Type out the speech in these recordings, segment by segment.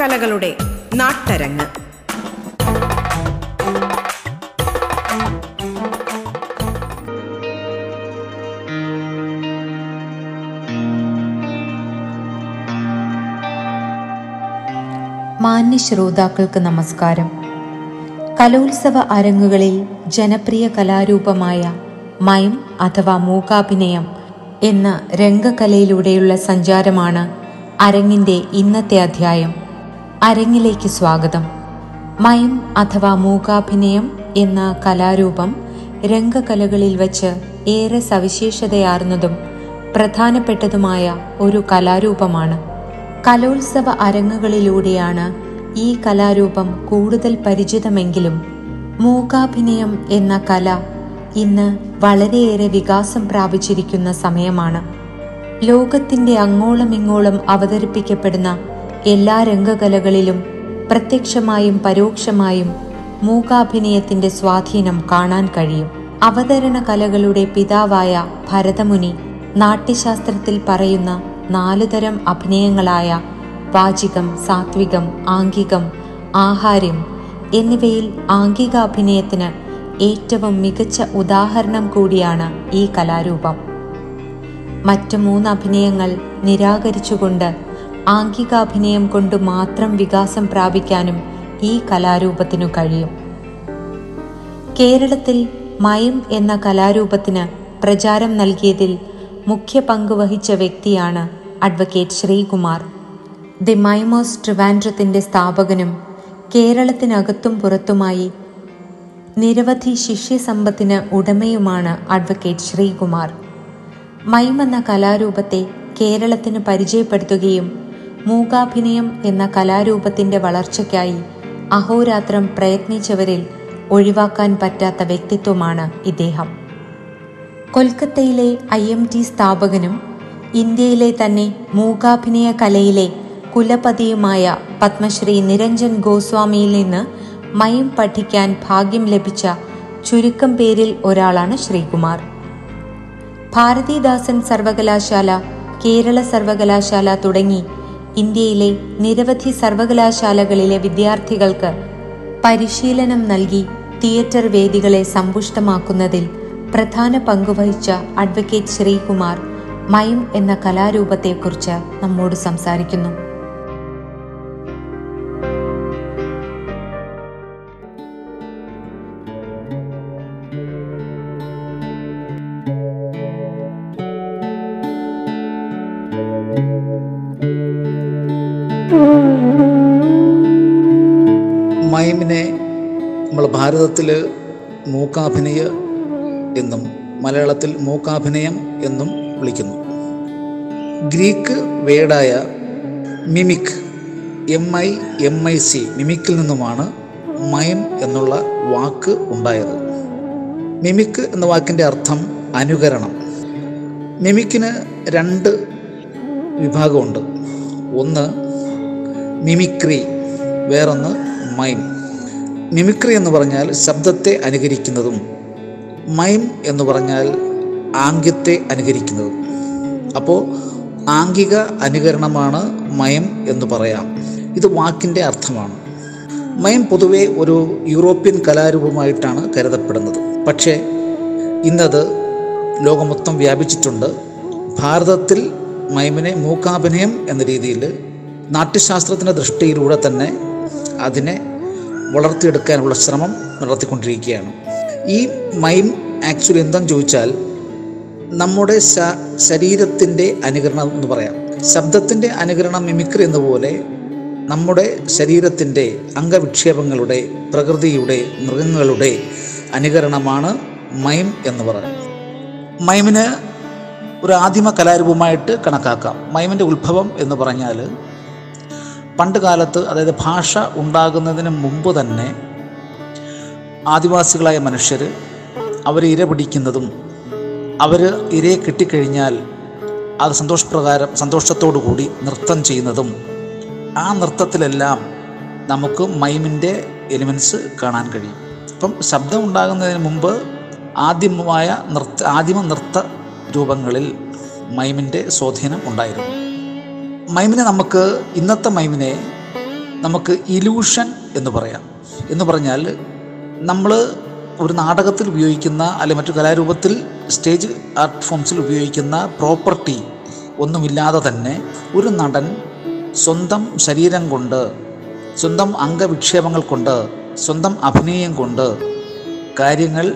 കലകളുടെ നാട്ടരങ്ങ്. മാന്യ ശ്രോതാക്കൾക്ക് നമസ്കാരം. കലോത്സവ അരങ്ങുകളിൽ ജനപ്രിയ കലാരൂപമായ മയം അഥവാ മൂകാഭിനയം എന്ന രംഗകലയിലൂടെയുള്ള സഞ്ചാരമാണ് അരങ്ങിന്റെ ഇന്നത്തെ അധ്യായം. അരങ്ങിലേക്ക് സ്വാഗതം. മയം അഥവാ മൂകാഭിനയം എന്ന കലാരൂപം രംഗകലകളിൽ വച്ച് ഏറെ സവിശേഷതയാർന്നതും പ്രധാനപ്പെട്ടതുമായ ഒരു കലാരൂപമാണ്. കലോത്സവ അരങ്ങുകളിലൂടെയാണ് ഈ കലാരൂപം കൂടുതൽ പരിചിതമെങ്കിലും മൂകാഭിനയം എന്ന കല ഇന്ന് വളരെയേറെ വികാസം പ്രാപിച്ചിരിക്കുന്ന സമയമാണ്. ലോകത്തിന്റെ അങ്ങോളമിങ്ങോളം അവതരിപ്പിക്കപ്പെടുന്ന എല്ലാ രംഗകലകളിലും പ്രത്യക്ഷമായും പരോക്ഷമായും മൂകാഭിനയത്തിന്റെ സ്വാധീനം കാണാൻ കഴിയും. അവതരണ കലകളുടെ പിതാവായ ഭരതമുനി നാട്യശാസ്ത്രത്തിൽ പറയുന്ന നാലുതരം അഭിനയങ്ങളായ വാചികം സാത്വികം ആംഗികം ആഹാര്യം എന്നിവയിൽ ആംഗികാഭിനയത്തിന് ഏറ്റവും മികച്ച ഉദാഹരണം കൂടിയാണ് ഈ കലാരൂപം. മറ്റു മൂന്ന് അഭിനയങ്ങൾ നിരാകരിച്ചുകൊണ്ട് ആംഗികാഭിനയം കൊണ്ട് മാത്രം വികാസം പ്രാപിക്കാനും ഈ കലാരൂപത്തിനു കഴിയും. കേരളത്തിൽ മയം എന്ന കലാരൂപത്തിന് പ്രചാരം നൽകിയതിൽ മുഖ്യ പങ്ക് വഹിച്ച വ്യക്തിയാണ് അഡ്വക്കേറ്റ് ശ്രീകുമാർ. ദി മൈമോസ് ട്രിവാൻഡ്രത്തിന്റെ സ്ഥാപകനും കേരളത്തിനകത്തും പുറത്തുമായി നിരവധി ശിഷ്യസമ്പത്തിന് ഉടമയുമാണ് അഡ്വക്കേറ്റ് ശ്രീകുമാർ. മൈം എന്ന കലാരൂപത്തെ കേരളത്തിന് പരിചയപ്പെടുത്തുകയും മൂകാഭിനയം എന്ന കലാരൂപത്തിന്റെ വളർച്ചയ്ക്കായി അഹോരാത്രം പ്രയത്നിച്ചവരിൽ ഒഴിവാക്കാൻ പറ്റാത്ത വ്യക്തിത്വമാണ് ഇദ്ദേഹം. കൊൽക്കത്തയിലെ ഐ എം ടി സ്ഥാപകനും ഇന്ത്യയിലെ തന്നെ മൂകാഭിനയ കലയിലെ കുലപതിയുമായ പത്മശ്രീ നിരഞ്ജൻ ഗോസ്വാമിയിൽ നിന്ന് മയം പഠിക്കാൻ ഭാഗ്യം ലഭിച്ച ചുരുക്കം പേരിൽ ഒരാളാണ് ശ്രീകുമാർ. ഭാരതീദാസൻ സർവകലാശാല കേരള സർവകലാശാല തുടങ്ങി ഇന്ത്യയിലെ നിരവധി സർവകലാശാലകളിലെ വിദ്യാർത്ഥികൾക്ക് പരിശീലനം നൽകി തിയേറ്റർ വേദികളെ സമ്പുഷ്ടമാക്കുന്നതിൽ പ്രധാന പങ്കുവഹിച്ച അഡ്വക്കേറ്റ് ശ്രീകുമാർ മയം എന്ന കലാരൂപത്തെക്കുറിച്ച് നമ്മോട് സംസാരിക്കുന്നു. ഭാരതത്തിൽ മൂക്കാഭിനയ എന്നും മലയാളത്തിൽ മൂക്കാഭിനയം എന്നും വിളിക്കുന്നു. Greek വേഡായ mimic M I M I C മിമിക്കിൽ നിന്നുമാണ് മയം എന്നുള്ള വാക്ക് ഉണ്ടായത്. മിമിക് എന്ന വാക്കിന്റെ അർത്ഥം അനുകരണം. മിമിക്കിന് രണ്ട് വിഭാഗമുണ്ട്. ഒന്ന് മിമിക്രി വേറൊന്ന് മൈം മിമിക്രി എന്ന് പറഞ്ഞാൽ ശബ്ദത്തെ അനുകരിക്കുന്നതും മൈം എന്ന് പറഞ്ഞാൽ ആംഗ്യത്തെ അനുകരിക്കുന്നതും. അപ്പോൾ ആംഗിക അനുകരണമാണ് മയം എന്ന് പറയാം. ഇത് വാക്കിന്റെ അർത്ഥമാണ്. മയം പൊതുവെ ഒരു യൂറോപ്യൻ കലാരൂപമായിട്ടാണ് കരുതപ്പെടുന്നത്. പക്ഷേ ഇന്നത് ലോകമൊത്തം വ്യാപിച്ചിട്ടുണ്ട്. ഭാരതത്തിൽ മയമിനെ മൂക്കാഭിനയം എന്ന രീതിയിൽ നാട്യശാസ്ത്രത്തിന്റെ ദൃഷ്ടിയിലൂടെ തന്നെ അതിനെ വളർത്തിയെടുക്കാനുള്ള ശ്രമം നടത്തിക്കൊണ്ടിരിക്കുകയാണ്. ഈ മൈം ആക്ച്വലി എന്താണെന്ന് ചോദിച്ചാൽ നമ്മുടെ ശരീരത്തിന്റെ അനുകരണം എന്ന് പറയാം. ശബ്ദത്തിന്റെ അനുകരണം മിമിക്രി എന്ന പോലെ നമ്മുടെ ശരീരത്തിന്റെ അംഗവിക്ഷേപങ്ങളുടെ പ്രകൃതിയുടെ മൃഗങ്ങളുടെ അനുകരണമാണ് മൈം എന്ന് പറയുന്നത് മൈമിന് ഒരു ആദിമ കലാരൂപമായിട്ട് കണക്കാക്കാം. മൈമിന്റെ ഉത്ഭവം എന്ന് പറഞ്ഞാൽ പണ്ട് കാലത്ത് അതായത് ഭാഷ ഉണ്ടാകുന്നതിന് മുമ്പ് തന്നെ ആദിവാസികളായ മനുഷ്യർ അവർ ഇര പിടിക്കുന്നതും അവർ ഇരയെ കിട്ടിക്കഴിഞ്ഞാൽ അത് സന്തോഷപ്രകാരം സന്തോഷത്തോടു കൂടി നൃത്തം ചെയ്യുന്നതും ആ നൃത്തത്തിലെല്ലാം നമുക്ക് മൈമിന്റെ എലിമെൻസ് കാണാൻ കഴിയും. ഇപ്പം ശബ്ദം ഉണ്ടാകുന്നതിന് മുമ്പ് ആദ്യമായ നൃത്ത ആദിമ നൃത്ത രൂപങ്ങളിൽ മൈമിന്റെ സ്വാധീനം ഉണ്ടായിരുന്നു. മൈമിനെ നമുക്ക് ഇന്നത്തെ മൈമിനെ നമുക്ക് ഇലൂഷൻ എന്ന് പറയാം. എന്ന് പറഞ്ഞാൽ നമ്മൾ ഒരു നാടകത്തിൽ ഉപയോഗിക്കുന്ന അല്ലെങ്കിൽ മറ്റു കലാരൂപത്തിൽ സ്റ്റേജ് ആർട്ട് ഫോംസിൽ ഉപയോഗിക്കുന്ന പ്രോപ്പർട്ടി ഒന്നുമില്ലാതെ തന്നെ ഒരു നടൻ സ്വന്തം ശരീരം കൊണ്ട് സ്വന്തം അംഗവിക്ഷേപങ്ങൾ കൊണ്ട് സ്വന്തം അഭിനയം കൊണ്ട് കാര്യങ്ങൾ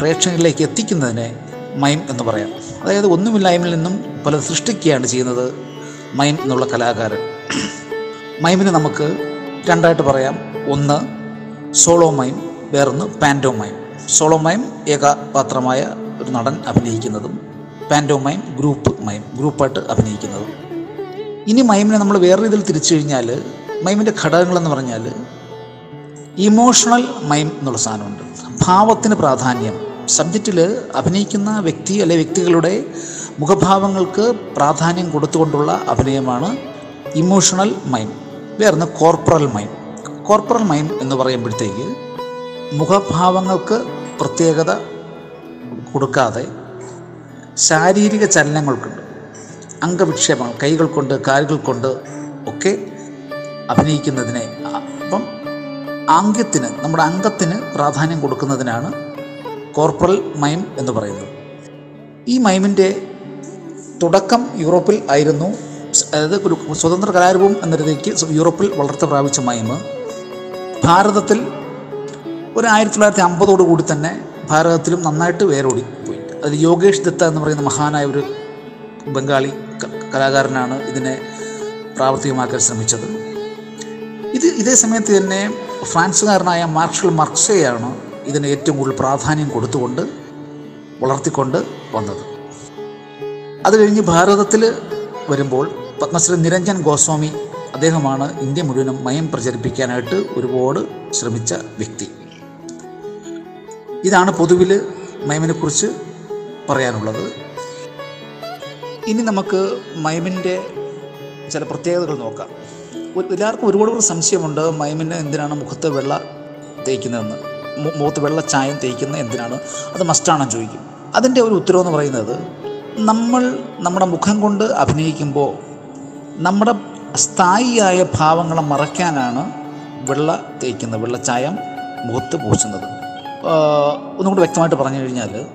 പ്രേക്ഷകരിലേക്ക് എത്തിക്കുന്നതിനെ മൈം എന്ന് പറയാം. അതായത് ഒന്നുമില്ലായ്മയിൽ നിന്നും പല സൃഷ്ടിക്കുകയാണ് ചെയ്യുന്നത് മൈം എന്നുള്ള കലാകാരൻ. മൈമിന് നമുക്ക് രണ്ടായിട്ട് പറയാം. ഒന്ന് സോളോ മൈം. വേറൊന്ന് പാൻഡോ മൈം. സോളോ മൈം ഏകപാത്രമായ ഒരു നടൻ അഭിനയിക്കുന്നതും പാൻഡോ മൈം ഗ്രൂപ്പ് മൈം ഗ്രൂപ്പായിട്ട് അഭിനയിക്കുന്നതും. ഇനി മൈമിനെ നമ്മൾ വേറെ രീതിയിൽ തിരിച്ചു കഴിഞ്ഞാൽ മൈമിന്റെ ഘടകങ്ങളെന്ന് പറഞ്ഞാൽ ഇമോഷണൽ മൈം എന്നുള്ള സാധനമുണ്ട്. ഭാവത്തിന് പ്രാധാന്യം. സബ്ജക്റ്റിൽ അഭിനയിക്കുന്ന വ്യക്തി അല്ലെ വ്യക്തികളുടെ മുഖഭാവങ്ങൾക്ക് പ്രാധാന്യം കൊടുത്തുകൊണ്ടുള്ള അഭിനയമാണ് ഇമോഷണൽ മൈം വേർന്ന് കോർപ്പറൽ മൈം കോർപ്പറൽ മൈം എന്ന് പറയുമ്പോഴത്തേക്ക് മുഖഭാവങ്ങൾക്ക് പ്രത്യേകത കൊടുക്കാതെ ശാരീരിക ചലനങ്ങൾക്കുണ്ട്. അംഗവിക്ഷേപങ്ങൾ കൈകൾ കൊണ്ട് കാലുകൾ കൊണ്ട് ഒക്കെ അഭിനയിക്കുന്നതിനെ അപ്പം ആംഗ്യത്തിന് നമ്മുടെ അംഗത്തിന് പ്രാധാന്യം കൊടുക്കുന്നതിനാണ് കോർപ്പറൽ മൈം എന്ന് പറയുന്നത് ഈ മൈമിന്റെ തുടക്കം യൂറോപ്പിൽ ആയിരുന്നു. അതായത് ഒരു സ്വതന്ത്ര കലാരൂപം എന്ന രീതിക്ക് യൂറോപ്പിൽ വളർച്ച പ്രാപിച്ച മൈമ് ഭാരതത്തിൽ ഒരു ആയിരത്തി തൊള്ളായിരത്തി അമ്പതോടു കൂടി തന്നെ ഭാരതത്തിലും നന്നായിട്ട് വേരോടി പോയി. അതിൽ യോഗേഷ് ദത്ത എന്ന് പറയുന്ന മഹാനായ ഒരു ബംഗാളി കലാകാരനാണ് ഇതിനെ പ്രാവർത്തികമാക്കാൻ ശ്രമിച്ചത്. ഇത് ഇതേ സമയത്ത് തന്നെ ഫ്രാൻസുകാരനായ മാർഷൽ മർക്സയാണ് ഇതിന് ഏറ്റവും കൂടുതൽ പ്രാധാന്യം കൊടുത്തുകൊണ്ട് വളർത്തിക്കൊണ്ട് വന്നത്. അത് കഴിഞ്ഞ് ഭാരതത്തിൽ വരുമ്പോൾ പത്മശ്രീ നിരഞ്ജൻ ഗോസ്വാമി അദ്ദേഹമാണ് ഇന്ത്യ മുഴുവനും മയം പ്രചരിപ്പിക്കാനായിട്ട് ഒരുപാട് ശ്രമിച്ച വ്യക്തി. ഇതാണ് പൊതുവിൽ മയമിനെക്കുറിച്ച് പറയാനുള്ളത്. ഇനി നമുക്ക് മയമിന്റെ ചില പ്രത്യേകതകൾ നോക്കാം. എല്ലാവർക്കും ഒരുപാട് ഒരു സംശയമുണ്ട് മയമിന് എന്തിനാണ് മുഖത്ത് വെള്ള തേക്കുന്നതെന്ന്. മുഖത്ത് വെള്ള ചായം തേക്കുന്നത് എന്തിനാണ്? അത് മസ്റ്റാണെന്ന് ചോദിക്കും. അതിന്റെ ഒരു ഉത്തരവെന്ന് പറയുന്നത് നമ്മൾ നമ്മുടെ മുഖം കൊണ്ട് അഭിനയിക്കുമ്പോൾ നമ്മുടെ സ്ഥായിയായ ഭാവങ്ങളെ മറയ്ക്കാനാണ് വെള്ള തേക്കുന്നത് വെള്ളച്ചായം മുഖത്ത് പൂശുന്നത്. ഒന്നുകൂടി ഒന്നും കൂടി വ്യക്തമായിട്ട് പറഞ്ഞു കഴിഞ്ഞാൽ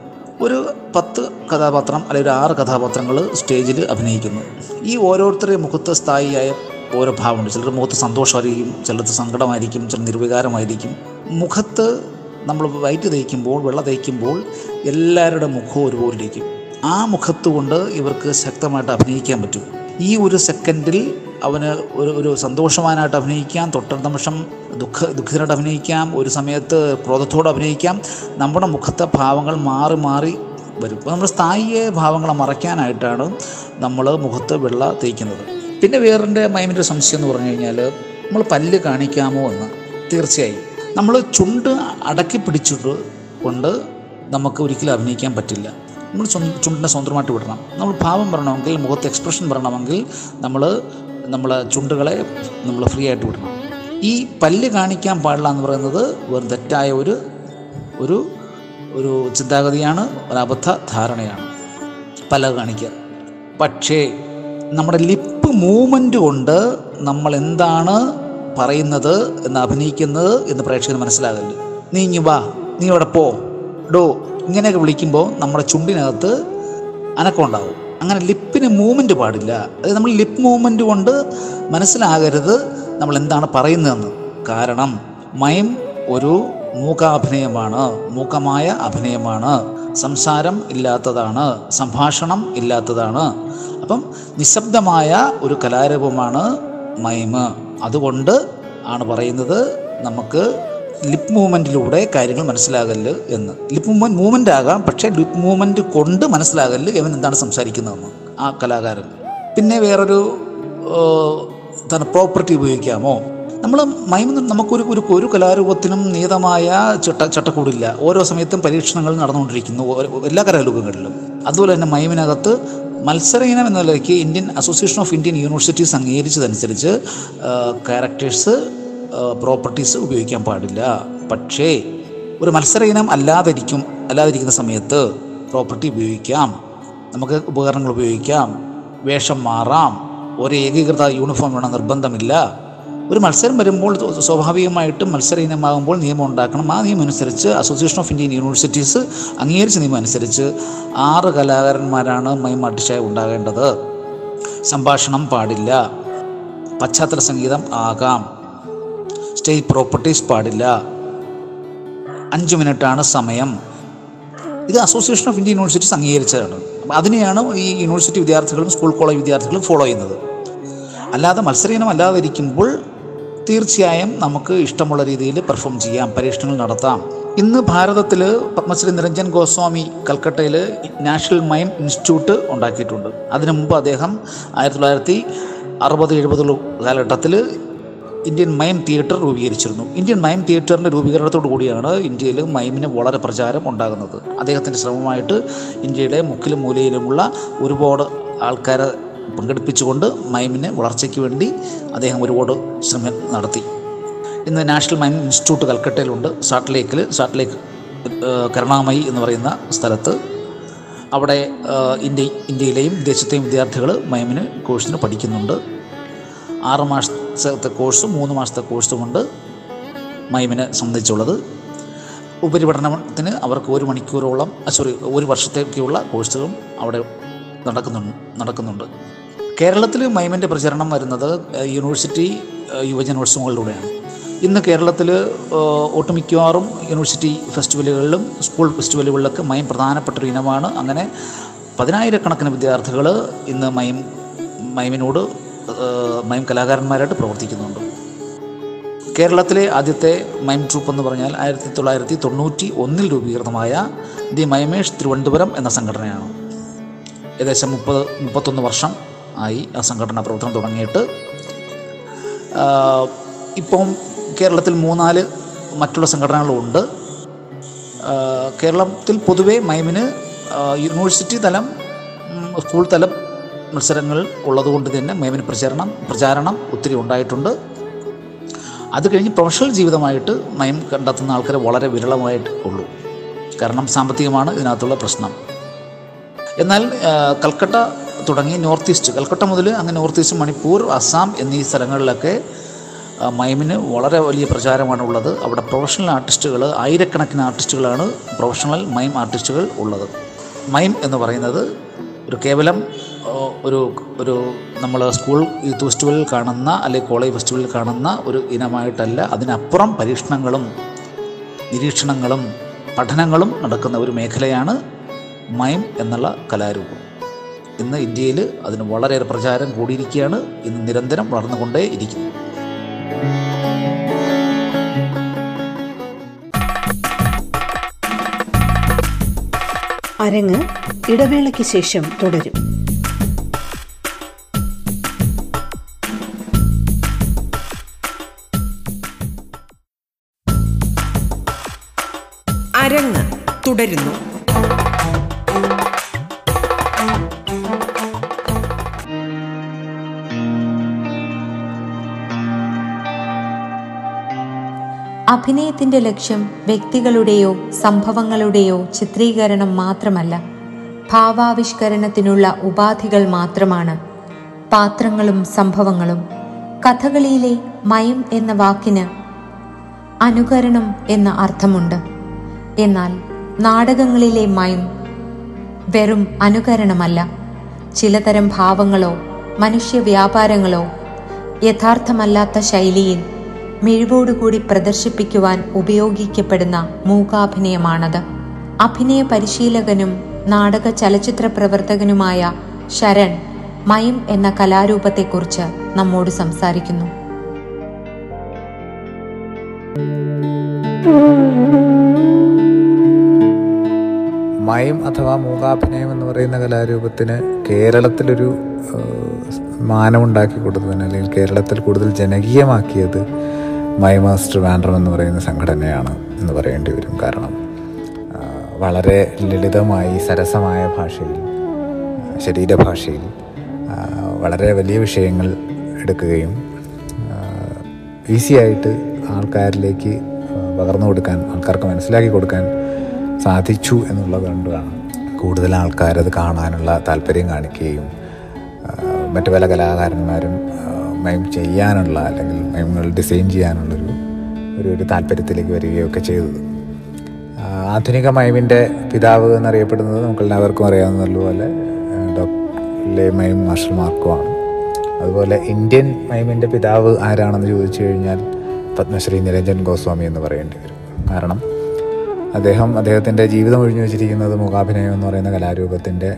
ഒരു പത്ത് കഥാപാത്രം അല്ലെങ്കിൽ ഒരു ആറ് കഥാപാത്രങ്ങൾ സ്റ്റേജിൽ അഭിനയിക്കുന്നു. ഈ ഓരോരുത്തരുടെയും മുഖത്ത് സ്ഥായിയായ ഓരോ ഭാവമുണ്ട്. ചിലർ മുഖത്ത് സന്തോഷമായിരിക്കും ചിലർക്ക് സങ്കടമായിരിക്കും ചിലർ നിർവികാരമായിരിക്കും. മുഖത്ത് നമ്മൾ വൈറ്റ് തേക്കുമ്പോൾ വെള്ള തേക്കുമ്പോൾ എല്ലാവരുടെ മുഖവും ഒരുപോലെ ഇരിക്കും ആ മുഖത്ത് കൊണ്ട് ഇവർക്ക് ശക്തമായിട്ട് അഭിനയിക്കാൻ പറ്റും. ഈ ഒരു സെക്കൻഡിൽ അവന് ഒരു ഒരു സന്തോഷവാനായിട്ട് അഭിനയിക്കാം തൊട്ടടുത്ത നിമിഷം ദുഃഖ ദുഃഖിതനായിട്ട് അഭിനയിക്കാം ഒരു സമയത്ത് ക്രോധത്തോടെ അഭിനയിക്കാം. നമ്മുടെ മുഖത്തെ ഭാവങ്ങൾ മാറി മാറി വരും. അപ്പോൾ നമ്മുടെ സ്ഥായിയെ ഭാവങ്ങളെ മറയ്ക്കാനായിട്ടാണ് നമ്മൾ മുഖത്ത് വെള്ള തേക്കുന്നത്. പിന്നെ വേറെ മൈമിന്റെ സംശയം എന്ന് പറഞ്ഞു കഴിഞ്ഞാൽ നമ്മൾ പല്ല് കാണിക്കാമോ എന്ന് തീർച്ചയായും. നമ്മൾ ചുണ്ട് അടക്കി പിടിച്ചിട്ട് കൊണ്ട് നമുക്ക് ഒരിക്കലും അഭിനയിക്കാൻ പറ്റില്ല. നമ്മൾ ചുണ്ടിനെ സ്വന്തമായിട്ട് വിടണം. നമ്മൾ ഭാവം വരണമെങ്കിൽ മുഖത്ത് എക്സ്പ്രഷൻ വരണമെങ്കിൽ നമ്മൾ നമ്മൾ ചുണ്ടുകളെ നമ്മൾ ഫ്രീ ആയിട്ട് വിടണം. ഈ പല്ല് കാണിക്കാൻ പാടില്ല എന്ന് പറയുന്നത് വെറും തെറ്റായ ഒരു ഒരു ഒരു ചിന്താഗതിയാണ് ഒരു അബദ്ധ ധാരണയാണ് പല്ല് കാണിക്കുക. പക്ഷേ നമ്മുടെ ലിപ്പ് മൂവ്മെന്റ് കൊണ്ട് നമ്മൾ എന്താണ് പറയുന്നത് എന്ന് അഭിനയിക്കുന്നത് എന്ന് പ്രേക്ഷകന് മനസ്സിലാകല്ല നീ ഇങ്ങു വാ നീ ഇവിടെ പോ. ഡോ ഇങ്ങനെയൊക്കെ വിളിക്കുമ്പോൾ നമ്മുടെ ചുണ്ടിനകത്ത് അനക്കം ഉണ്ടാവും അങ്ങനെ ലിപ്പിന് മൂവ്മെന്റ് പാടില്ല. അതായത് നമ്മൾ ലിപ്പ് മൂവ്മെന്റ് കൊണ്ട് മനസ്സിലാകരുത് നമ്മൾ എന്താണ് പറയുന്നതെന്ന്. കാരണം മയം ഒരു മൂക്കാഭിനയമാണ് മൂക്കമായ അഭിനയമാണ്. സംസാരം ഇല്ലാത്തതാണ് സംഭാഷണം ഇല്ലാത്തതാണ്. അപ്പം നിശബ്ദമായ ഒരു കലാരൂപമാണ് മൈമ്. അതുകൊണ്ട് ആണ് പറയുന്നത് നമുക്ക് ലിപ് മൂവ്മെന്റിലൂടെ കാര്യങ്ങൾ മനസ്സിലാകല്ല് എന്ന്. ലിപ് മൂവ്മെന്റ് മൂവ്മെന്റ് ആകാം പക്ഷേ ലിപ് മൂവ്മെന്റ് കൊണ്ട് മനസ്സിലാകല്ല് ഇവൻ എന്താണ് സംസാരിക്കുന്നതെന്ന് ആ കലാകാരൻ. പിന്നെ വേറൊരു തന്നെ പ്രോപ്പർട്ടി ഉപയോഗിക്കാമോ? നമ്മൾ മൈം നമുക്കൊരു ഒരു ഒരു കലാരൂപത്തിനും നിയതമായ ചട്ട ചട്ടക്കൂടില്ല. ഓരോ സമയത്തും പരീക്ഷണങ്ങൾ നടന്നുകൊണ്ടിരിക്കുന്നു എല്ലാ കലാരൂപങ്ങളിലും. അതുപോലെ തന്നെ മൈമിനകത്ത് മത്സര ഇനം എന്ന നിലയ്ക്ക് Indian association of Indian universities അംഗീകരിച്ചതനുസരിച്ച് characters properties ഉപയോഗിക്കാൻ പാടില്ല. പക്ഷേ ഒരു മത്സര ഇനം അല്ലാതിരിക്കും അല്ലാതിരിക്കുന്ന സമയത്ത് പ്രോപ്പർട്ടി ഉപയോഗിക്കാം. നമുക്ക് ഉപകരണങ്ങൾ ഉപയോഗിക്കാം. വേഷം മാറാം. ഒരു ഏകീകൃത യൂണിഫോം വേണം നിർബന്ധമില്ല. ഒരു മത്സരം വരുമ്പോൾ സ്വാഭാവികമായിട്ടും മത്സര ഇനമാകുമ്പോൾ നിയമം ഉണ്ടാക്കണം. ആ നിയമം അനുസരിച്ച് അസോസിയേഷൻ ഓഫ് ഇന്ത്യൻ യൂണിവേഴ്സിറ്റീസ് അംഗീകരിച്ച നിയമം അനുസരിച്ച് ആറ് കലാകാരന്മാരാണ് മൈം ആർട്ടിസ്റ്റായി ഉണ്ടാകേണ്ടത്. സംഭാഷണം പാടില്ല. പശ്ചാത്തല സംഗീതം ആകാം. സ്റ്റേജ് പ്രോപ്പർട്ടീസ് പാടില്ല. അഞ്ച് മിനിറ്റാണ് സമയം. ഇത് അസോസിയേഷൻ ഓഫ് ഇന്ത്യൻ യൂണിവേഴ്സിറ്റീസ് അംഗീകരിച്ചതാണ്. അതിനെയാണ് ഈ യൂണിവേഴ്സിറ്റി വിദ്യാർത്ഥികളും സ്കൂൾ കോളേജ് വിദ്യാർത്ഥികളും ഫോളോ ചെയ്യുന്നത്. അല്ലാതെ മത്സരീനം അല്ലാതിരിക്കുമ്പോൾ തീർച്ചയായും നമുക്ക് ഇഷ്ടമുള്ള രീതിയിൽ പെർഫോം ചെയ്യാം പരീക്ഷണങ്ങൾ നടത്താം. ഇന്ന് ഭാരതത്തിൽ പത്മശ്രീ നിരഞ്ജൻ ഗോസ്വാമി കൽക്കട്ടയിൽ നാഷണൽ മൈം ഇൻസ്റ്റിറ്റ്യൂട്ട് ഉണ്ടാക്കിയിട്ടുണ്ട്. അതിനു മുമ്പ് അദ്ദേഹം ആയിരത്തി തൊള്ളായിരത്തി അറുപത് എഴുപത് കാലഘട്ടത്തിൽ ഇന്ത്യൻ മൈം തിയേറ്റർ രൂപീകരിച്ചിരുന്നു. ഇന്ത്യൻ മൈം തിയേറ്ററിന്റെ രൂപീകരണത്തോടു കൂടിയാണ് ഇന്ത്യയിൽ മൈമിന് വളരെ പ്രചാരം ഉണ്ടാകുന്നത്. അദ്ദേഹത്തിന്റെ ശ്രമമായിട്ട് ഇന്ത്യയുടെ മുക്കിലും മൂലയിലുമുള്ള ഒരുപാട് ആൾക്കാരെ പങ്കെടുപ്പിച്ചുകൊണ്ട് മൈമിനെ വളർച്ചയ്ക്ക് വേണ്ടി അദ്ദേഹം ഒരുപാട് ശ്രമം നടത്തി. ഇന്ന് നാഷണൽ മൈം ഇൻസ്റ്റിറ്റ്യൂട്ട് കൽക്കട്ടയിലുണ്ട്. സാട്ട് ലേക്കിൽ സാട്ട് ലേക്ക് കരുണാമയി എന്ന് പറയുന്ന സ്ഥലത്ത്. അവിടെ ഇന്ത്യ ഇന്ത്യയിലെയും വിദേശത്തെയും വിദ്യാർത്ഥികൾ മൈമിന് കോഴ്സിന് പഠിക്കുന്നുണ്ട്. ആറ് മാസത്തെ കോഴ്സും മൂന്ന് മാസത്തെ കോഴ്സുമുണ്ട് മൈമിനെ സംബന്ധിച്ചുള്ളത്. ഉപരിപഠനത്തിന് അവർക്ക് ഒരു മണിക്കൂറോളം സോറി ഒരു വർഷത്തേക്കുള്ള കോഴ്സുകളും അവിടെ നടക്കുന്നു നടക്കുന്നുണ്ട്. കേരളത്തിൽ മൈമിന്റെ പ്രചരണം വരുന്നത് യൂണിവേഴ്സിറ്റി യുവജനോത്സവങ്ങളിലൂടെയാണ്. ഇന്ന് കേരളത്തിൽ ഒട്ടുമിക്കവാറും യൂണിവേഴ്സിറ്റി ഫെസ്റ്റിവലുകളിലും സ്കൂൾ ഫെസ്റ്റിവലുകളിലൊക്കെ മൈം പ്രധാനപ്പെട്ട ഒരു ഇനമാണ്. അങ്ങനെ പതിനായിരക്കണക്കിന് വിദ്യാർത്ഥികൾ ഇന്ന് മൈം മൈമിനോട് മയം കലാകാരന്മാരായിട്ട് പ്രവർത്തിക്കുന്നുണ്ട്. കേരളത്തിലെ ആദ്യത്തെ മൈം ട്രൂപ്പ് എന്ന് പറഞ്ഞാൽ ആയിരത്തി തൊള്ളായിരത്തി തൊണ്ണൂറ്റി ഒന്നിൽ രൂപീകൃതമായ ദി മൈമേഷ് തിരുവനന്തപുരം എന്ന സംഘടനയാണ്. ഏകദേശം മുപ്പത് മുപ്പത്തൊന്ന് വർഷം ആയി ആ സംഘടന പ്രവർത്തനം തുടങ്ങിയിട്ട്. ഇപ്പം കേരളത്തിൽ മൂന്നാൽ മറ്റുള്ള സംഘടനകളുണ്ട്. കേരളത്തിൽ പൊതുവെ മൈമിന് യൂണിവേഴ്സിറ്റി തലം സ്കൂൾ തലം മത്സരങ്ങൾ ഉള്ളതുകൊണ്ട് തന്നെ മൈമിന് പ്രചരണം പ്രചാരണം ഒത്തിരി ഉണ്ടായിട്ടുണ്ട്. അത് കഴിഞ്ഞ് പ്രൊഫഷണൽ ജീവിതമായിട്ട് മൈം കണ്ടെത്തുന്ന ആൾക്കാർ വളരെ വിരളമായിട്ട് ഉള്ളൂ. കാരണം സാമ്പത്തികമാണ് ഇതിനകത്തുള്ള പ്രശ്നം. എന്നാൽ കൽക്കട്ട തുടങ്ങി നോർത്ത് ഈസ്റ്റ്. കൽക്കട്ട മുതൽ അങ്ങ് നോർത്ത് ഈസ്റ്റ് മണിപ്പൂർ അസാം എന്നീ സ്ഥലങ്ങളിലൊക്കെ മൈമിന് വളരെ വലിയ പ്രചാരമാണ് ഉള്ളത്. അവിടെ പ്രൊഫഷണൽ ആർട്ടിസ്റ്റുകൾ ആയിരക്കണക്കിന് ആർട്ടിസ്റ്റുകളാണ് പ്രൊഫഷണൽ മൈം ആർട്ടിസ്റ്റുകൾ ഉള്ളത്. മൈം എന്ന് പറയുന്നത് ഒരു കേവലം ഒരു ഒരു നമ്മൾ സ്കൂൾ ഫെസ്റ്റിവലിൽ കാണുന്ന അല്ലെങ്കിൽ കോളേജ് ഫെസ്റ്റിവലിൽ കാണുന്ന ഒരു ഇനമായിട്ടല്ല അതിനപ്പുറം പരീക്ഷണങ്ങളും നിരീക്ഷണങ്ങളും പഠനങ്ങളും നടക്കുന്ന ഒരു മേഖലയാണ് മൈം എന്നുള്ള കലാരൂപം. ഇന്ന് ഇന്ത്യയിൽ അതിന് വളരെയേറെ പ്രചാരം കൂടിയിരിക്കുകയാണ്. ഇന്ന് നിരന്തരം വളർന്നുകൊണ്ടേ ഇരിക്കുന്നു. അരങ്ങ് ഇടവേളയ്ക്ക് ശേഷം തുടരും. അരങ്ങ് തുടരുന്നു. അഭിനയത്തിന്റെ ലക്ഷ്യം വ്യക്തികളുടെയോ സംഭവങ്ങളുടെയോ ചിത്രീകരണം മാത്രമല്ല. ഭാവാവിഷ്കരണത്തിനുള്ള ഉപാധികൾ മാത്രമാണ്. പാത്രങ്ങളും സംഭവങ്ങളും. കഥകളിയിലെ മയം എന്ന വാക്കിന് അനുകരണം എന്ന അർത്ഥമുണ്ട്. എന്നാൽ നാടകങ്ങളിലെ മയം വെറും അനുകരണമല്ല. ചിലതരം ഭാവങ്ങളോ മനുഷ്യ വ്യാപാരങ്ങളോ യഥാർത്ഥമല്ലാത്ത ശൈലിയിൽ മിഴിവോടുകൂടി പ്രദർശിപ്പിക്കുവാൻ ഉപയോഗിക്കപ്പെടുന്ന മൂകാഭിനയമാണത്. അഭിനയ പരിശീലകനും നാടക ചലച്ചിത്ര പ്രവർത്തകനുമായ ശരൺ മയം എന്ന കലാരൂപത്തെക്കുറിച്ച് നമ്മോട് സംസാരിക്കുന്നു. മയം അഥവാ മൂകാഭിനയം എന്ന് പറയുന്ന കലാരൂപത്തിന് കേരളത്തിലൊരു മാനമുണ്ടാക്കി കൊടുത്തതിന് അല്ലെങ്കിൽ കേരളത്തിൽ കൂടുതൽ ജനകീയമാക്കിയത് മൈ മാസ്റ്റർ വാൻഡ്രം എന്ന് പറയുന്ന സംഘടനയാണ് എന്ന് പറയേണ്ടി വരും. കാരണം വളരെ ലളിതമായി സരസമായ ഭാഷയിൽ ശരീരഭാഷയിൽ വളരെ വലിയ വിഷയങ്ങൾ എടുക്കുകയും ഈസിയായിട്ട് ആൾക്കാരിലേക്ക് പകർന്നു കൊടുക്കാൻ ആൾക്കാർക്ക് മനസ്സിലാക്കി കൊടുക്കാൻ സാധിച്ചു എന്നുള്ളത് കൊണ്ടാണ് കൂടുതൽ ആൾക്കാരത് കാണാനുള്ള താല്പര്യം കാണിക്കുകയും മറ്റു പല കലാകാരന്മാരും മൈം ചെയ്യാനുള്ള അല്ലെങ്കിൽ മൈമുകൾ ഡിസൈൻ ചെയ്യാനുള്ളൊരു ഒരു ഒരു താല്പര്യത്തിലേക്ക് വരികയൊക്കെ ചെയ്തത്. ആധുനിക മൈമിന്റെ പിതാവ് എന്നറിയപ്പെടുന്നത് നമുക്ക് എല്ലാവർക്കും അറിയാവുന്നതുപോലെ ഡോക്ടർ മൈം മാർഷൽ ആണ്. അതുപോലെ ഇന്ത്യൻ മൈമിന്റെ പിതാവ് ആരാണെന്ന് ചോദിച്ചു കഴിഞ്ഞാൽ പത്മശ്രീ നിരഞ്ജൻ ഗോസ്വാമി എന്ന് പറയേണ്ടി വരും. കാരണം അദ്ദേഹം അദ്ദേഹത്തിന്റെ ജീവിതം ഒഴിഞ്ഞു വെച്ചിരിക്കുന്നത് മുഖാഭിനയം എന്ന് പറയുന്ന കലാരൂപത്തിന്റെ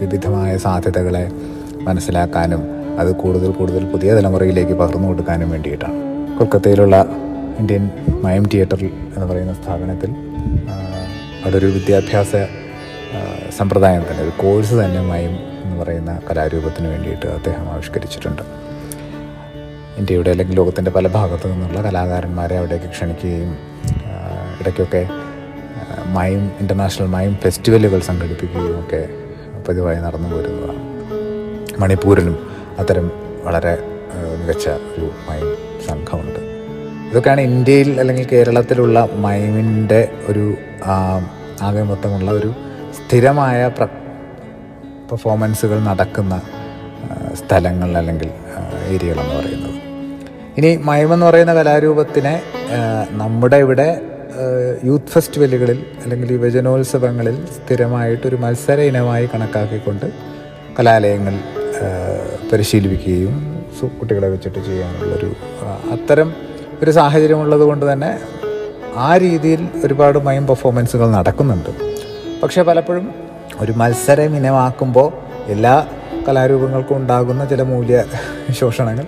വിവിധമായ സാധ്യതകളെ മനസ്സിലാക്കാനും അത് കൂടുതൽ കൂടുതൽ പുതിയ തലമുറയിലേക്ക് പകർന്നു കൊടുക്കാനും വേണ്ടിയിട്ടാണ്. കൊൽക്കത്തയിലുള്ള ഇന്ത്യൻ മയം തിയേറ്ററിൽ എന്ന് പറയുന്ന സ്ഥാപനത്തിൽ അതൊരു ഒരു വിദ്യാഭ്യാസ സമ്പ്രദായം തന്നെ ഒരു കോഴ്സ് തന്നെ മയം എന്ന് പറയുന്ന കലാരൂപത്തിന് വേണ്ടിയിട്ട് അദ്ദേഹം ആവിഷ്കരിച്ചിട്ടുണ്ട്. ഇന്ത്യയുടെ അല്ലെങ്കിൽ ലോകത്തിന്റെ പല ഭാഗത്തു നിന്നുള്ള കലാകാരന്മാരെ അവിടേക്ക് ക്ഷണിക്കുകയും ഇടയ്ക്കൊക്കെ മയം ഇന്റർനാഷണൽ മയം ഫെസ്റ്റിവലുകൾ സംഘടിപ്പിക്കുകയും ഒക്കെ പതിവായി നടന്നു പോരുന്നതാണ് മണിപ്പൂരിലും അത്തരം വളരെ മികച്ച ഒരു മൈം സംഘമുണ്ട്. ഇതൊക്കെയാണ് ഇന്ത്യയിൽ അല്ലെങ്കിൽ കേരളത്തിലുള്ള മൈമിന്റെ ഒരു ആകെ മൊത്തമുള്ള ഒരു സ്ഥിരമായ പ്ര പെർഫോമൻസുകൾ നടക്കുന്ന സ്ഥലങ്ങൾ അല്ലെങ്കിൽ ഏരിയകളെന്ന് പറയുന്നത്. ഇനി മയമെന്ന് പറയുന്ന കലാരൂപത്തിനെ നമ്മുടെ ഇവിടെ യൂത്ത് ഫെസ്റ്റിവലുകളിൽ അല്ലെങ്കിൽ യുവജനോത്സവങ്ങളിൽ സ്ഥിരമായിട്ടൊരു മത്സര ഇനമായി കണക്കാക്കിക്കൊണ്ട് കലാലയങ്ങൾ പരിശീലിപ്പിക്കുകയും കുട്ടികളെ വെച്ചിട്ട് ചെയ്യാനുള്ളൊരു അത്തരം ഒരു സാഹചര്യമുള്ളത് കൊണ്ട് തന്നെ ആ രീതിയിൽ ഒരുപാട് മൈം പെർഫോമൻസുകൾ നടക്കുന്നുണ്ട്. പക്ഷേ പലപ്പോഴും ഒരു മത്സരം ഇനമാക്കുമ്പോൾ എല്ലാ കലാരൂപങ്ങൾക്കും ഉണ്ടാകുന്ന ചില മൂല്യ ശോഷണങ്ങൾ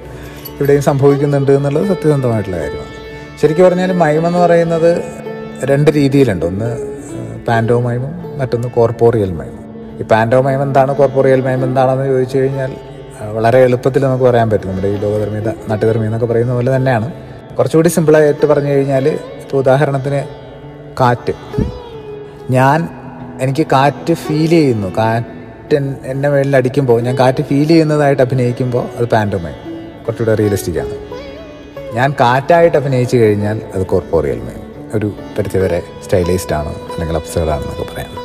ഇവിടെയും സംഭവിക്കുന്നുണ്ട് എന്നുള്ളത് സത്യസന്ധമായിട്ടുള്ള കാര്യമാണ്. ശരിക്കും പറഞ്ഞാൽ മൈം എന്ന് പറയുന്നത് രണ്ട് രീതിയിലുണ്ട്. ഒന്ന് പാൻഡോ മൈമും മറ്റൊന്ന് കോർപ്പോറിയൽ മൈമും. ഈ പാൻഡോ മൈം എന്താണ് കോർപ്പോറിയൽ മയം എന്താണെന്ന് ചോദിച്ചു കഴിഞ്ഞാൽ വളരെ എളുപ്പത്തിൽ നമുക്ക് പറയാൻ പറ്റും. നമ്മുടെ ഈ ലോകധർമ്മീത നാട്ടുധർമ്മി എന്നൊക്കെ പറയുന്ന പോലെ തന്നെയാണ്. കുറച്ചുകൂടി സിമ്പിളായിട്ട് പറഞ്ഞു കഴിഞ്ഞാൽ ഇപ്പോൾ ഉദാഹരണത്തിന് കാറ്റ്. ഞാൻ എനിക്ക് കാറ്റ് ഫീൽ ചെയ്യുന്നു. കാറ്റ് എന്റെ മേളിൽ അടിക്കുമ്പോൾ ഞാൻ കാറ്റ് ഫീൽ ചെയ്യുന്നതായിട്ട് അഭിനയിക്കുമ്പോൾ അത് പാൻഡോമൈം കുറച്ചുകൂടെ റിയലിസ്റ്റിക് ആണ്. ഞാൻ കാറ്റായിട്ട് അഭിനയിച്ചു കഴിഞ്ഞാൽ അത് കോർപ്പോറിയൽ മയം ഒരു പരിധിവരെ സ്റ്റൈലൈസ്ഡ് ആണ് അല്ലെങ്കിൽ അപ്സേഡ് ആണെന്നൊക്കെ പറയാം.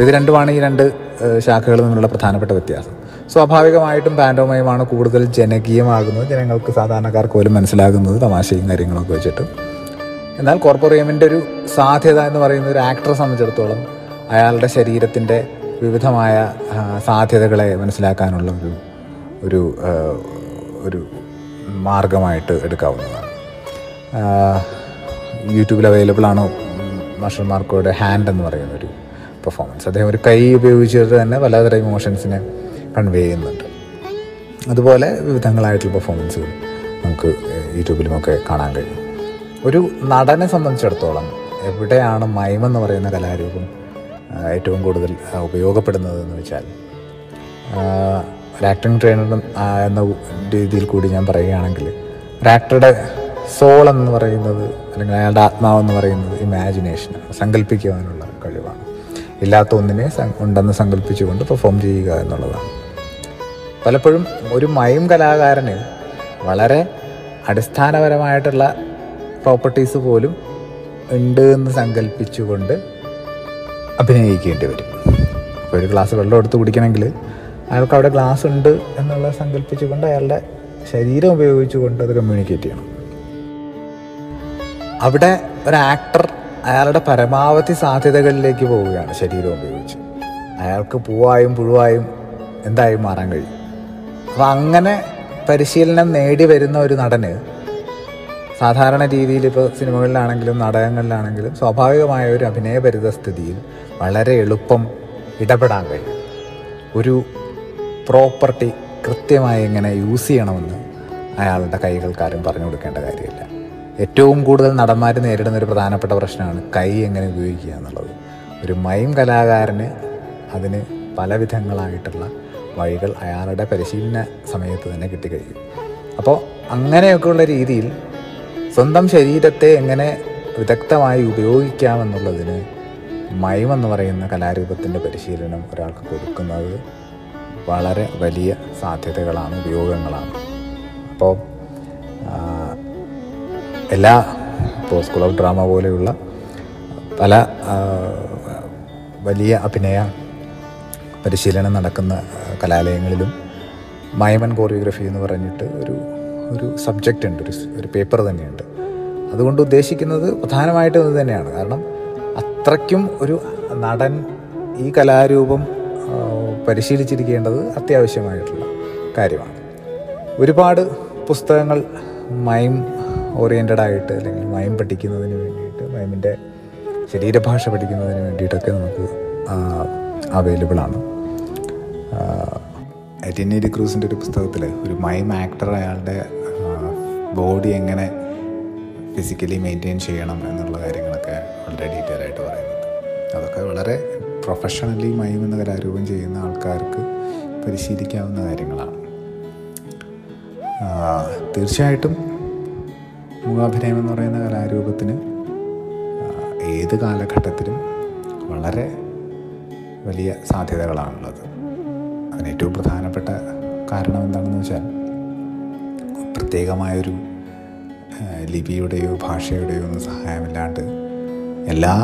ഇത് രണ്ടുമാണ് ഈ രണ്ട് ശാഖകളിൽ നിന്നുള്ള പ്രധാനപ്പെട്ട വ്യത്യാസം. സ്വാഭാവികമായിട്ടും പാൻഡോമയമാണ് കൂടുതൽ ജനകീയമാകുന്നത്. ജനങ്ങൾക്ക് സാധാരണക്കാർക്ക് പോലും മനസ്സിലാകുന്നത് തമാശയും കാര്യങ്ങളൊക്കെ വെച്ചിട്ട്. എന്നാൽ കോർപ്പോറിയമിന്റെ ഒരു സാധ്യത എന്ന് പറയുന്നത് ഒരു ആക്ടറെ സംബന്ധിച്ചിടത്തോളം അയാളുടെ ശരീരത്തിന്റെ വിവിധമായ സാധ്യതകളെ മനസ്സിലാക്കാനുള്ള ഒരു ഒരു ഒരു മാർഗമായിട്ട് എടുക്കാവുന്നതാണ്. യൂട്യൂബിൽ അവൈലബിൾ ആണ് മാർഷൽ ഹാൻഡ് എന്ന് പറയുന്ന ഒരു പെർഫോമൻസ് അദ്ദേഹം ഒരു കൈ ഉപയോഗിച്ചിട്ട് തന്നെ പലതരം ഇമോഷൻസിനെ കൺവേ ചെയ്യുന്നുണ്ട്. അതുപോലെ വിവിധങ്ങളായിട്ടുള്ള പെർഫോമൻസുകൾ നമുക്ക് യൂട്യൂബിലുമൊക്കെ കാണാൻ കഴിയും. ഒരു നടനെ സംബന്ധിച്ചിടത്തോളം എവിടെയാണ് മൈമെന്ന് പറയുന്ന കലാരൂപം ഏറ്റവും കൂടുതൽ ഉപയോഗപ്പെടുന്നതെന്ന് ഉപയോഗപ്പെടുന്നത് എന്ന് വെച്ചാൽ ഒരു ആക്ടിങ് ട്രെയിനർ എന്ന രീതിയിൽ കൂടി ഞാൻ പറയുകയാണെങ്കിൽ ഒരു ആക്ടറുടെ സോൾ എന്ന് പറയുന്നത് അല്ലെങ്കിൽ അയാളുടെ ആത്മാവെന്ന് പറയുന്നത് ഇമാജിനേഷൻ സങ്കല്പിക്കുവാനുള്ള കഴിവാണ്. ഇല്ലാത്ത ഒന്നിനെ ഉണ്ടെന്ന് സങ്കല്പിച്ചുകൊണ്ട് പെർഫോം ചെയ്യുക എന്നുള്ളതാണ്. പലപ്പോഴും ഒരു മയം കലാകാരന് വളരെ അടിസ്ഥാനപരമായിട്ടുള്ള പ്രോപ്പർട്ടീസ് പോലും ഉണ്ട് എന്ന് സങ്കല്പിച്ചുകൊണ്ട് അഭിനയിക്കേണ്ടി വരും അപ്പോൾ ഒരു ഗ്ലാസ് വെള്ളം എടുത്ത് കുടിക്കണമെങ്കിൽ അയാൾക്ക് അവിടെ ഗ്ലാസ് ഉണ്ട് എന്നുള്ളത് സങ്കല്പിച്ചുകൊണ്ട് അയാളുടെ ശരീരം ഉപയോഗിച്ചുകൊണ്ട് അത് കമ്മ്യൂണിക്കേറ്റ് ചെയ്യണം. അവിടെ ഒരു ആക്ടർ അയാളുടെ പരമാവധി സാധ്യതകളിലേക്ക് പോവുകയാണ് ശരീരം ഉപയോഗിച്ച്. അയാൾക്ക് പൂവായും പുഴുവായും എന്തായും മാറാൻ കഴിയും? അപ്പം അങ്ങനെ പരിശീലനം നേടി വരുന്ന ഒരു നടന് സാധാരണ രീതിയിൽ ഇപ്പോൾ സിനിമകളിലാണെങ്കിലും നാടകങ്ങളിലാണെങ്കിലും സ്വാഭാവികമായ ഒരു അഭിനയ പരിതസ്ഥിതിയിൽ വളരെ എളുപ്പം ഇടപെടാൻ കഴിയും. ഒരു പ്രോപ്പർട്ടി കൃത്യമായി എങ്ങനെ യൂസ് ചെയ്യണമെന്ന് അയാളുടെ കൈകൾക്കാരും പറഞ്ഞു കൊടുക്കേണ്ട കാര്യമില്ല. ഏറ്റവും കൂടുതൽ നടന്മാർ നേരിടുന്ന ഒരു പ്രധാനപ്പെട്ട പ്രശ്നമാണ് കൈ എങ്ങനെ ഉപയോഗിക്കുക എന്നുള്ളത്. ഒരു മൈം കലാകാരന് അതിന് പല വിധങ്ങളായിട്ടുള്ള വഴികൾ അയാളുടെ പരിശീലന സമയത്ത് തന്നെ കിട്ടിക്കഴിയും. അപ്പോൾ അങ്ങനെയൊക്കെയുള്ള രീതിയിൽ സ്വന്തം ശരീരത്തെ എങ്ങനെ വിദഗ്ധമായി ഉപയോഗിക്കാമെന്നുള്ളതിന് മൈം എന്ന് പറയുന്ന കലാരൂപത്തിന്റെ പരിശീലനം ഒരാൾക്ക് കൊടുക്കുന്നത് വളരെ വലിയ സാധ്യതകളാണ് ഉപയോഗങ്ങളാണ്. അപ്പോൾ എല്ലാ ഇപ്പോൾ സ്കൂൾ ഓഫ് ഡ്രാമ പോലെയുള്ള പല വലിയ അഭിനയ പരിശീലനം നടക്കുന്ന കലാലയങ്ങളിലും മൈമൻ കോറിയോഗ്രഫി എന്ന് പറഞ്ഞിട്ട് ഒരു ഒരു സബ്ജക്റ്റ് ഉണ്ട് ഒരു ഒരു പേപ്പർ തന്നെയുണ്ട്. അതുകൊണ്ട് ഉദ്ദേശിക്കുന്നത് പ്രധാനമായിട്ടും ഇത് തന്നെയാണ്. കാരണം അത്രയ്ക്കും ഒരു നടൻ ഈ കലാരൂപം പരിശീലിച്ചിരിക്കേണ്ടത് അത്യാവശ്യമായിട്ടുള്ള കാര്യമാണ്. ഒരുപാട് പുസ്തകങ്ങൾ മൈം ഓറിയന്റഡ് ആയിട്ട് അല്ലെങ്കിൽ മൈം പഠിക്കുന്നതിന് വേണ്ടിയിട്ട് മൈമിന്റെ ശരീരഭാഷ പഠിക്കുന്നതിന് വേണ്ടിയിട്ടൊക്കെ നമുക്ക് അവൈലബിൾ ആണ്. ഡി ക്രൂസിന്റെ ഒരു പുസ്തകത്തിൽ ഒരു മൈം ആക്ടർ അയാളുടെ ബോഡി എങ്ങനെ ഫിസിക്കലി മെയിന്റെയിൻ ചെയ്യണം എന്നുള്ള കാര്യങ്ങളൊക്കെ വളരെ ഡീറ്റെയിൽ ആയിട്ട് പറയുന്നുണ്ട്. അതൊക്കെ വളരെ പ്രൊഫഷണലി മൈം എന്ന കലാരൂപം ചെയ്യുന്ന ആൾക്കാർക്ക് പരിശീലിക്കാവുന്ന കാര്യങ്ങളാണ്. തീർച്ചയായിട്ടും മൂകാഭിനയം എന്ന് പറയുന്ന കലാരൂപത്തിന് ഏത് കാലഘട്ടത്തിലും വളരെ വലിയ സാധ്യതകളാണുള്ളത്. അതിന് ഏറ്റവും പ്രധാനപ്പെട്ട കാരണം എന്താണെന്ന് വെച്ചാൽ പ്രത്യേകമായൊരു ലിപിയുടെയോ ഭാഷയുടെയോ ഒന്നും സഹായമില്ലാണ്ട് എല്ലാ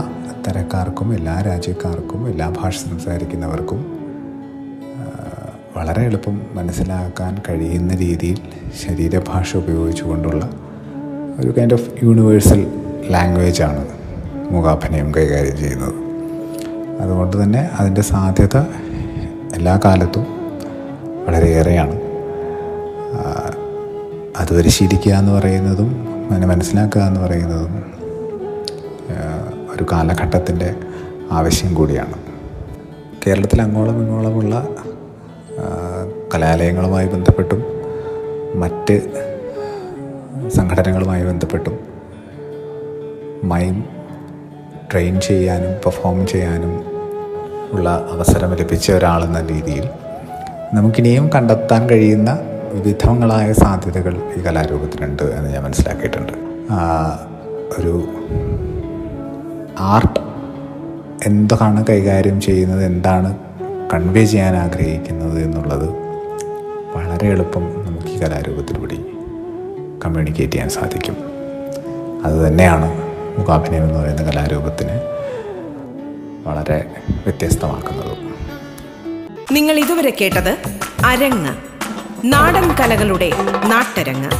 തരക്കാർക്കും എല്ലാ രാജ്യക്കാർക്കും എല്ലാ ഭാഷ സംസാരിക്കുന്നവർക്കും വളരെ എളുപ്പം മനസ്സിലാക്കാൻ കഴിയുന്ന രീതിയിൽ ശരീരഭാഷ ഉപയോഗിച്ചുകൊണ്ടുള്ള ഒരു കൈൻഡ് ഓഫ് യൂണിവേഴ്സൽ ലാംഗ്വേജാണ് മൂകാഭിനയം കൈകാര്യം ചെയ്യുന്നത്. അതുകൊണ്ട് തന്നെ അതിന്റെ സാധ്യത എല്ലാ കാലത്തും വളരെയേറെയാണ്. അത് പരിശീലിക്കുക എന്ന് പറയുന്നതും അതിനെ മനസ്സിലാക്കുക എന്ന് പറയുന്നതും ഒരു കാലഘട്ടത്തിന്റെ ആവശ്യം കൂടിയാണ്. കേരളത്തിൽ അങ്ങോളം ഇങ്ങോളമുള്ള കലാലയങ്ങളുമായി ബന്ധപ്പെട്ടും മറ്റ് സംഘടനകളുമായി ബന്ധപ്പെട്ടും മൈം ട്രെയിൻ ചെയ്യാനും പെർഫോം ചെയ്യാനും ഉള്ള അവസരം ലഭിച്ച ഒരാളെന്ന രീതിയിൽ നമുക്കിനിയും കണ്ടെത്താൻ കഴിയുന്ന വിവിധങ്ങളായ സാധ്യതകൾ ഈ കലാരൂപത്തിനുണ്ട് എന്ന് ഞാൻ മനസ്സിലാക്കിയിട്ടുണ്ട്. ഒരു ആർട്ട് എന്താണ് കൈകാര്യം ചെയ്യുന്നത് എന്താണ് കൺവേ ചെയ്യാൻ ആഗ്രഹിക്കുന്നത് എന്നുള്ളത് വളരെ എളുപ്പം നമുക്ക് ഈ കലാരൂപത്തിലൂടെ കമ്മ്യൂണിക്കേറ്റ് ചെയ്യാൻ സാധിക്കും. അതുതന്നെയാണ് മുഖാഭിനയം എന്ന് പറയുന്ന കലാരൂപത്തിന് വളരെ വ്യത്യസ്തമാക്കുന്നത്. നിങ്ങൾ ഇതുവരെ കേട്ടത് അരങ്ങ് നാടൻ കലകളുടെ നാട്ടരങ്ങ്.